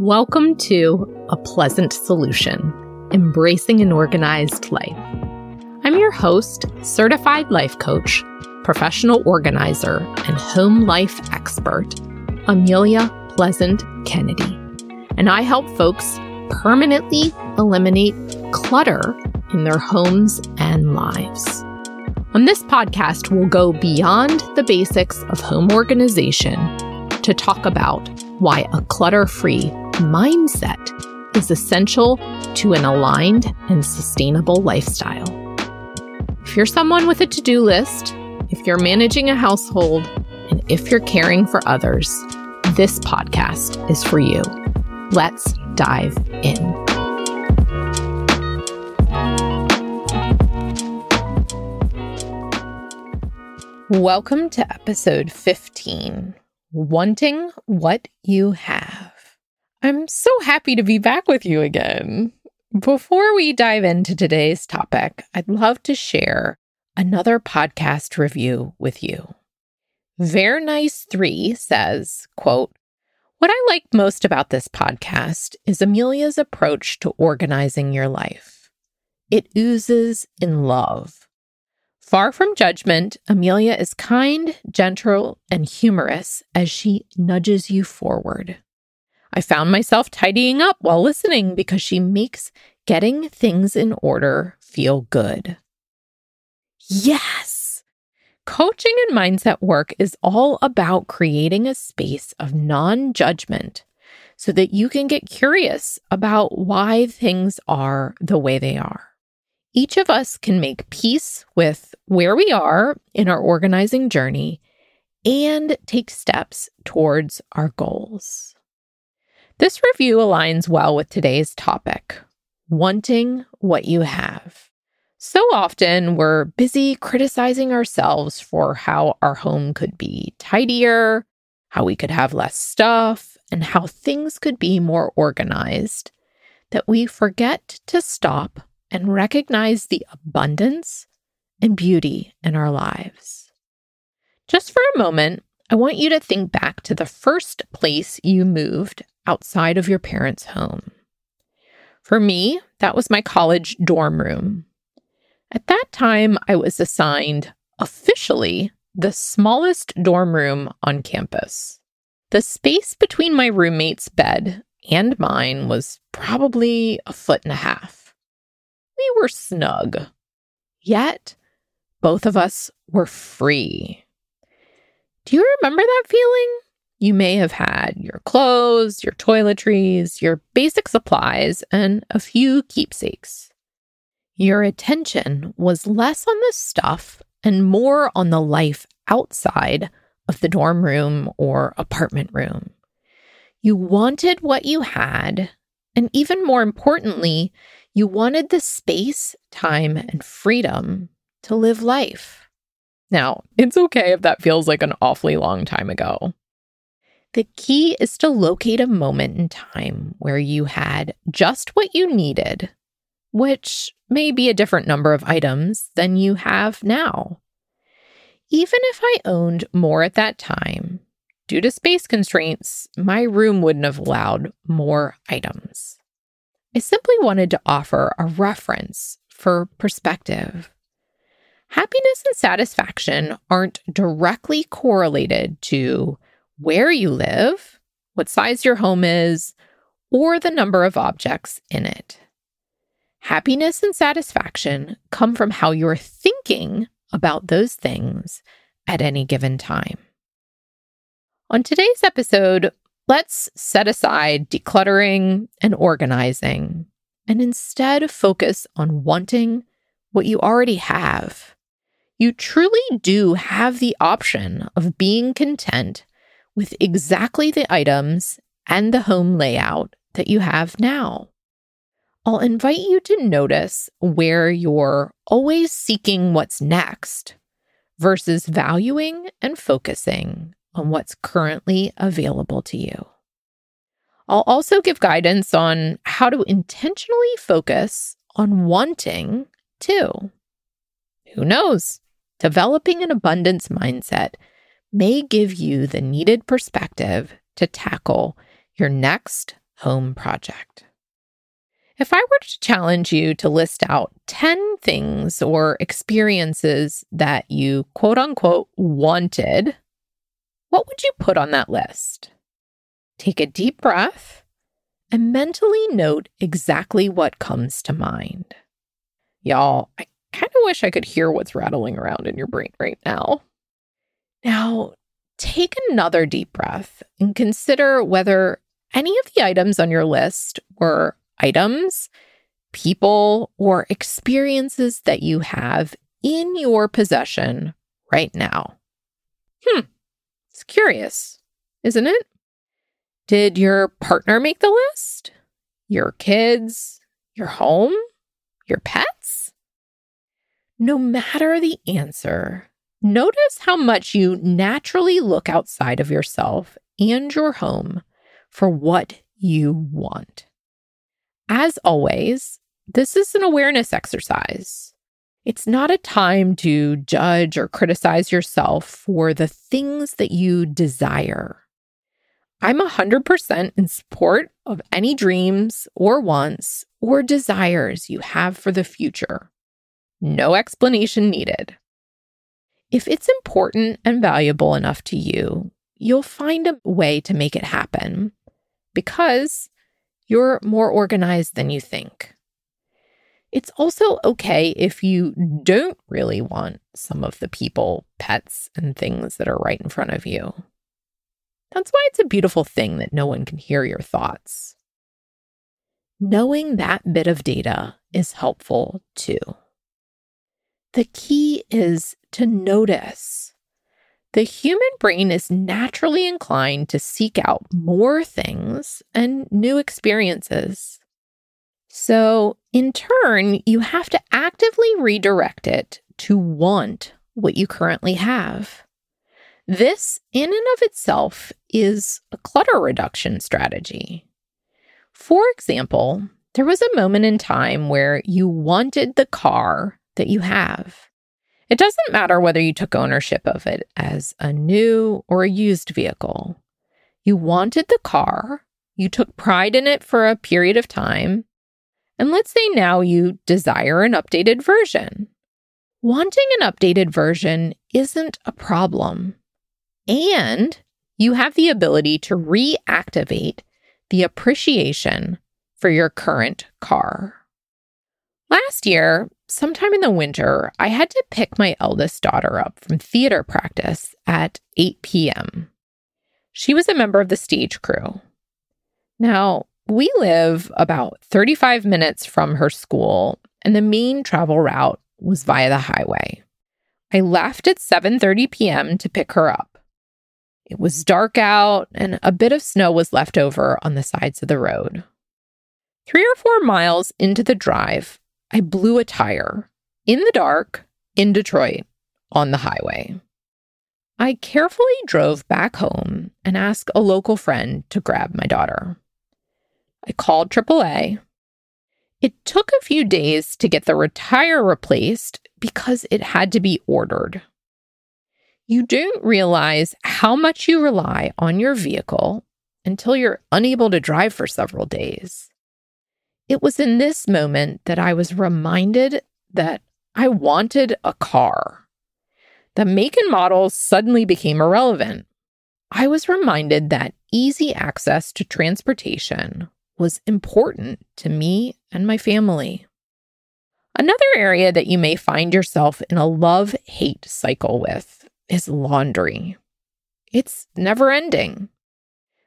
Welcome to A Pleasant Solution Embracing an Organized Life. I'm your host, certified life coach, professional organizer, and home life expert, Amelia Pleasant Kennedy. And I help folks permanently eliminate clutter in their homes and lives. On this podcast, we'll go beyond the basics of home organization to talk about why a clutter free mindset is essential to an aligned and sustainable lifestyle. If you're someone with a to do list, if you're managing a household, and if you're caring for others, this podcast is for you. Let's dive in. Welcome to episode 15 Wanting What You Have. I'm so happy to be back with you again. Before we dive into today's topic, I'd love to share another podcast review with you. Very Nice 3 says, quote, What I like most about this podcast is Amelia's approach to organizing your life. It oozes in love. Far from judgment, Amelia is kind, gentle, and humorous as she nudges you forward. I found myself tidying up while listening because she makes getting things in order feel good. Yes! Coaching and mindset work is all about creating a space of non judgment so that you can get curious about why things are the way they are. Each of us can make peace with where we are in our organizing journey and take steps towards our goals. This review aligns well with today's topic wanting what you have. So often we're busy criticizing ourselves for how our home could be tidier, how we could have less stuff, and how things could be more organized that we forget to stop and recognize the abundance and beauty in our lives. Just for a moment, I want you to think back to the first place you moved outside of your parents' home. For me, that was my college dorm room. At that time, I was assigned officially the smallest dorm room on campus. The space between my roommate's bed and mine was probably a foot and a half. We were snug. Yet, both of us were free. Do you remember that feeling? You may have had your clothes, your toiletries, your basic supplies, and a few keepsakes. Your attention was less on the stuff and more on the life outside of the dorm room or apartment room. You wanted what you had, and even more importantly, you wanted the space, time, and freedom to live life. Now, it's okay if that feels like an awfully long time ago. The key is to locate a moment in time where you had just what you needed, which may be a different number of items than you have now. Even if I owned more at that time, due to space constraints, my room wouldn't have allowed more items. I simply wanted to offer a reference for perspective Happiness and satisfaction aren't directly correlated to where you live, what size your home is, or the number of objects in it. Happiness and satisfaction come from how you're thinking about those things at any given time. On today's episode, let's set aside decluttering and organizing and instead focus on wanting what you already have you truly do have the option of being content with exactly the items and the home layout that you have now. I'll invite you to notice where you're always seeking what's next versus valuing and focusing on what's currently available to you. I'll also give guidance on how to intentionally focus on wanting too. Who knows? Developing an abundance mindset may give you the needed perspective to tackle your next home project. If I were to challenge you to list out 10 things or experiences that you quote unquote wanted, what would you put on that list? Take a deep breath and mentally note exactly what comes to mind. Y'all, I kind of wish I could hear what's rattling around in your brain right now. Now, take another deep breath and consider whether any of the items on your list were items, people, or experiences that you have in your possession right now. Hmm, it's curious, isn't it? Did your partner make the list? Your kids? Your home? Your pets? No matter the answer, notice how much you naturally look outside of yourself and your home for what you want. As always, this is an awareness exercise. It's not a time to judge or criticize yourself for the things that you desire. I'm 100% in support of any dreams or wants or desires you have for the future. No explanation needed. If it's important and valuable enough to you, you'll find a way to make it happen because you're more organized than you think. It's also okay if you don't really want some of the people, pets, and things that are right in front of you. That's why it's a beautiful thing that no one can hear your thoughts. Knowing that bit of data is helpful too. The key is to notice the human brain is naturally inclined to seek out more things and new experiences. So, in turn, you have to actively redirect it to want what you currently have. This, in and of itself, is a clutter reduction strategy. For example, there was a moment in time where you wanted the car that you have. It doesn't matter whether you took ownership of it as a new or a used vehicle. You wanted the car, you took pride in it for a period of time, and let's say now you desire an updated version. Wanting an updated version isn't a problem. And you have the ability to reactivate the appreciation for your current car. Last year, sometime in the winter, I had to pick my eldest daughter up from theater practice at 8 p.m. She was a member of the stage crew. Now, we live about 35 minutes from her school, and the main travel route was via the highway. I left at 7:30 p.m. to pick her up. It was dark out and a bit of snow was left over on the sides of the road. 3 or 4 miles into the drive, I blew a tire in the dark in Detroit on the highway. I carefully drove back home and asked a local friend to grab my daughter. I called AAA. It took a few days to get the tire replaced because it had to be ordered. You don't realize how much you rely on your vehicle until you're unable to drive for several days. It was in this moment that I was reminded that I wanted a car. The make and models suddenly became irrelevant. I was reminded that easy access to transportation was important to me and my family. Another area that you may find yourself in a love hate cycle with is laundry. It's never ending.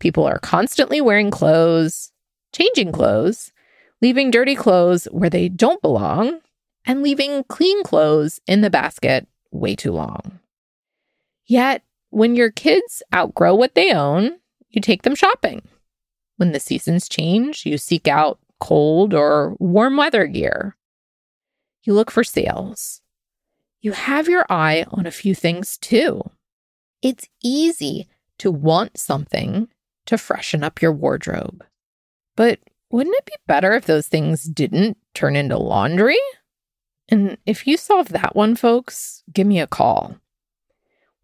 People are constantly wearing clothes, changing clothes, leaving dirty clothes where they don't belong, and leaving clean clothes in the basket way too long. Yet, when your kids outgrow what they own, you take them shopping. When the seasons change, you seek out cold or warm weather gear. You look for sales. You have your eye on a few things too. It's easy to want something to freshen up your wardrobe. But wouldn't it be better if those things didn't turn into laundry? And if you solve that one, folks, give me a call.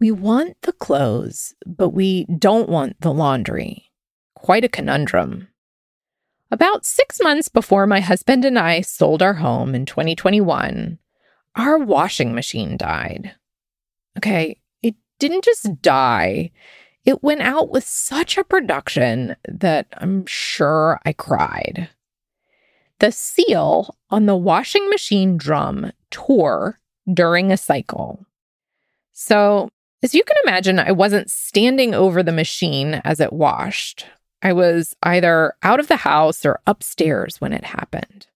We want the clothes, but we don't want the laundry. Quite a conundrum. About six months before my husband and I sold our home in 2021, our washing machine died. Okay, it didn't just die, it went out with such a production that I'm sure I cried. The seal on the washing machine drum tore during a cycle. So, as you can imagine, I wasn't standing over the machine as it washed. I was either out of the house or upstairs when it happened.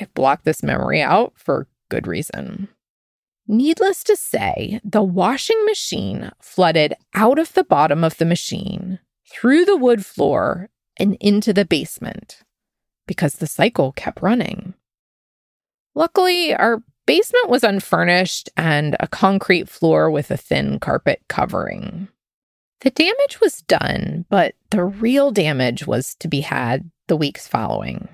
I've blocked this memory out for good reason. Needless to say, the washing machine flooded out of the bottom of the machine, through the wood floor, and into the basement because the cycle kept running. Luckily, our basement was unfurnished and a concrete floor with a thin carpet covering. The damage was done, but the real damage was to be had the weeks following.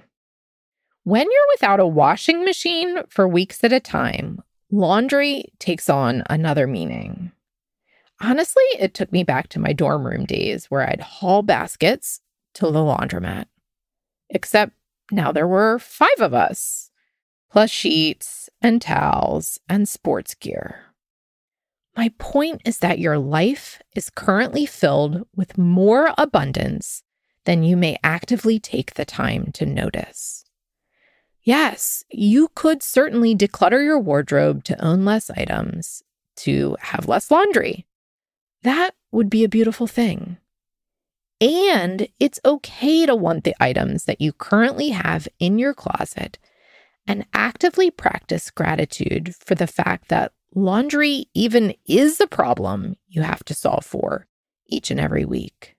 When you're without a washing machine for weeks at a time, laundry takes on another meaning. Honestly, it took me back to my dorm room days where I'd haul baskets to the laundromat. Except now there were five of us, plus sheets and towels and sports gear. My point is that your life is currently filled with more abundance than you may actively take the time to notice. Yes, you could certainly declutter your wardrobe to own less items, to have less laundry. That would be a beautiful thing. And it's okay to want the items that you currently have in your closet and actively practice gratitude for the fact that laundry even is a problem you have to solve for each and every week.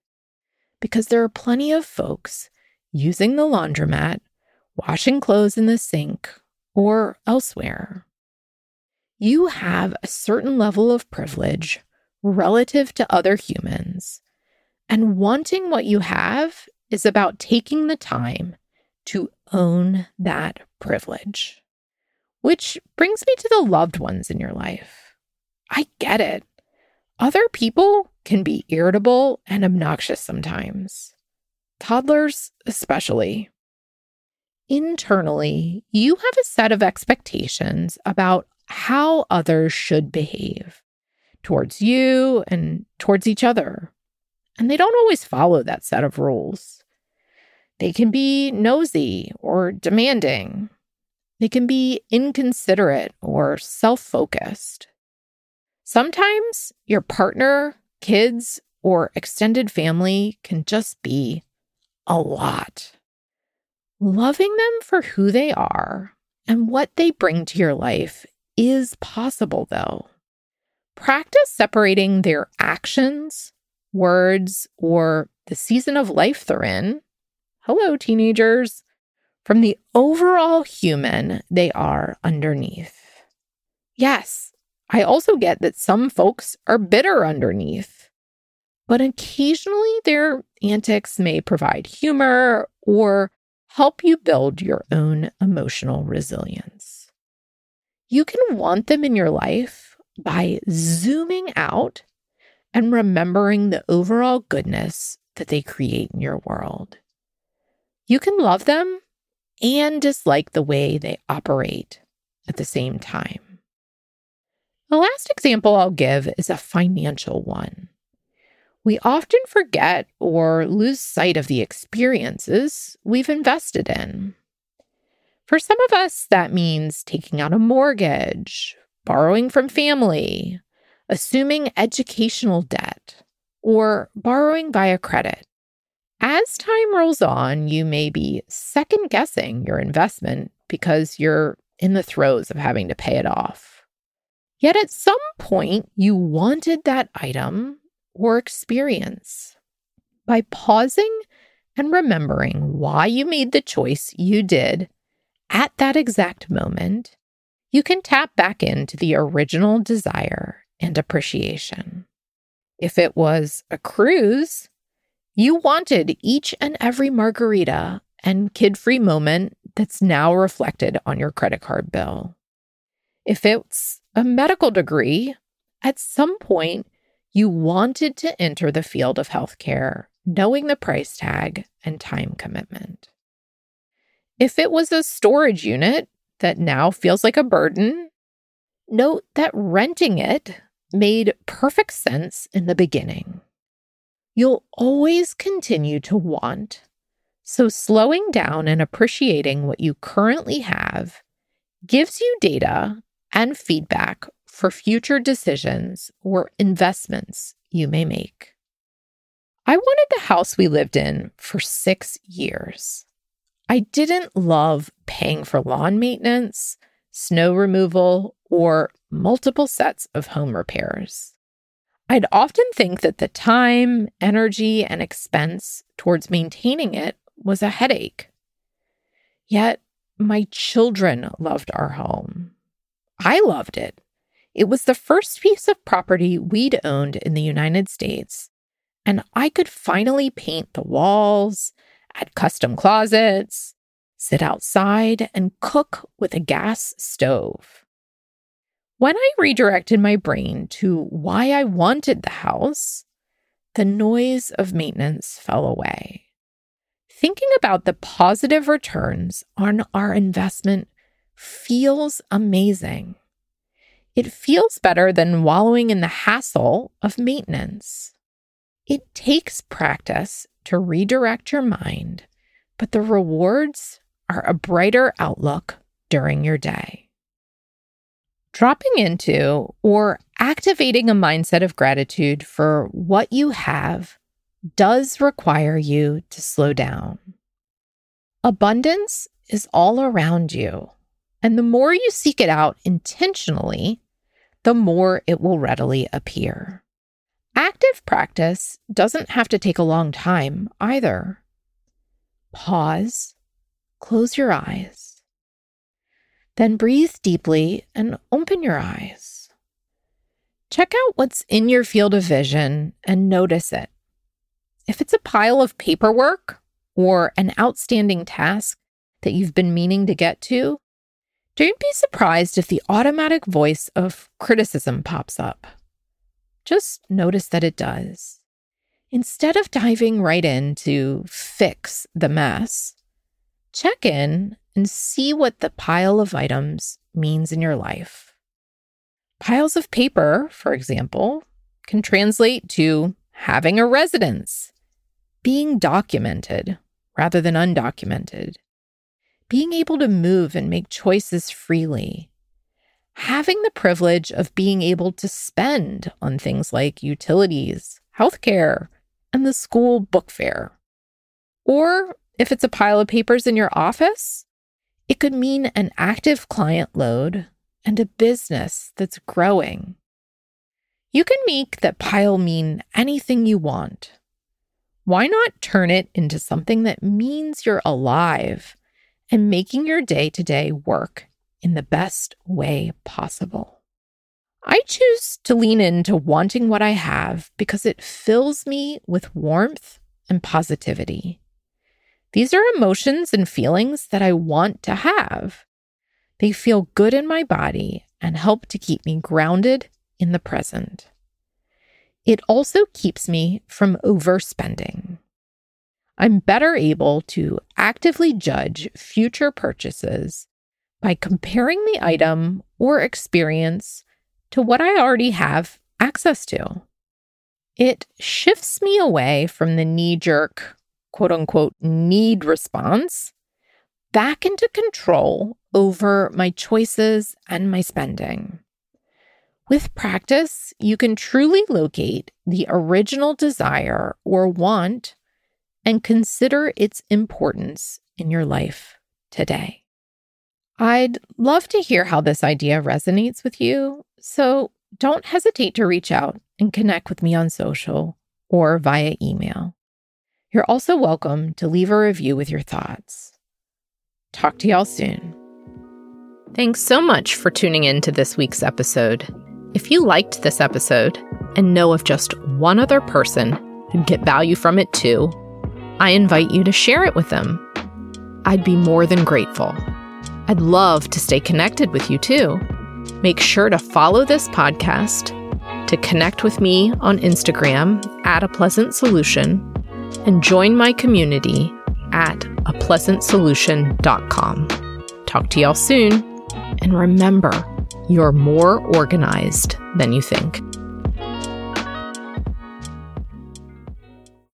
Because there are plenty of folks using the laundromat, washing clothes in the sink, or elsewhere. You have a certain level of privilege relative to other humans and wanting what you have is about taking the time to own that privilege. Which brings me to the loved ones in your life. I get it. Other people can be irritable and obnoxious sometimes, toddlers especially. Internally, you have a set of expectations about how others should behave towards you and towards each other and they don't always follow that set of rules. They can be nosy or demanding. They can be inconsiderate or self focused. Sometimes your partner, kids, or extended family can just be a lot. Loving them for who they are and what they bring to your life is possible, though. Practice separating their actions words, or the season of life they're in. Hello, teenagers. From the overall human they are underneath. Yes, I also get that some folks are bitter underneath, but occasionally their antics may provide humor or help you build your own emotional resilience. You can want them in your life by zooming out and remembering the overall goodness that they create in your world. You can love them and dislike the way they operate at the same time. The last example I'll give is a financial one. We often forget or lose sight of the experiences we've invested in. For some of us, that means taking out a mortgage, borrowing from family, assuming educational debt, or borrowing via credit. As time rolls on, you may be second guessing your investment because you're in the throes of having to pay it off. Yet at some point, you wanted that item or experience. By pausing and remembering why you made the choice you did at that exact moment, you can tap back into the original desire and appreciation. If it was a cruise, you wanted each and every margarita and kid free moment that's now reflected on your credit card bill. If it's a medical degree, at some point you wanted to enter the field of healthcare, knowing the price tag and time commitment. If it was a storage unit that now feels like a burden, note that renting it made perfect sense in the beginning. You'll always continue to want, so slowing down and appreciating what you currently have gives you data and feedback for future decisions or investments you may make. I wanted the house we lived in for six years. I didn't love paying for lawn maintenance, snow removal, or multiple sets of home repairs. I'd often think that the time, energy, and expense towards maintaining it was a headache. Yet, my children loved our home. I loved it. It was the first piece of property we'd owned in the United States, and I could finally paint the walls, add custom closets, sit outside, and cook with a gas stove. When I redirected my brain to why I wanted the house, the noise of maintenance fell away. Thinking about the positive returns on our investment feels amazing. It feels better than wallowing in the hassle of maintenance. It takes practice to redirect your mind, but the rewards are a brighter outlook during your day. Dropping into or activating a mindset of gratitude for what you have does require you to slow down. Abundance is all around you, and the more you seek it out intentionally, the more it will readily appear. Active practice doesn't have to take a long time either. Pause, close your eyes, then breathe deeply and open your eyes. Check out what's in your field of vision and notice it. If it's a pile of paperwork or an outstanding task that you've been meaning to get to, don't be surprised if the automatic voice of criticism pops up. Just notice that it does. Instead of diving right in to fix the mess, check in and see what the pile of items means in your life. Piles of paper, for example, can translate to having a residence, being documented rather than undocumented, being able to move and make choices freely, having the privilege of being able to spend on things like utilities, healthcare, and the school book fair. Or if it's a pile of papers in your office, it could mean an active client load and a business that's growing. You can make that pile mean anything you want. Why not turn it into something that means you're alive and making your day to day work in the best way possible. I choose to lean into wanting what I have because it fills me with warmth and positivity. These are emotions and feelings that I want to have. They feel good in my body and help to keep me grounded in the present. It also keeps me from overspending. I'm better able to actively judge future purchases by comparing the item or experience to what I already have access to. It shifts me away from the knee jerk, quote unquote, need response back into control over my choices and my spending. With practice, you can truly locate the original desire or want and consider its importance in your life today. I'd love to hear how this idea resonates with you, so don't hesitate to reach out and connect with me on social or via email. You're also welcome to leave a review with your thoughts. Talk to y'all soon. Thanks so much for tuning in to this week's episode. If you liked this episode and know of just one other person who'd get value from it too, I invite you to share it with them. I'd be more than grateful. I'd love to stay connected with you too. Make sure to follow this podcast, to connect with me on Instagram at a pleasant solution, and join my community at apleasantsolution.com. Talk to y'all soon. And remember, you're more organized than you think.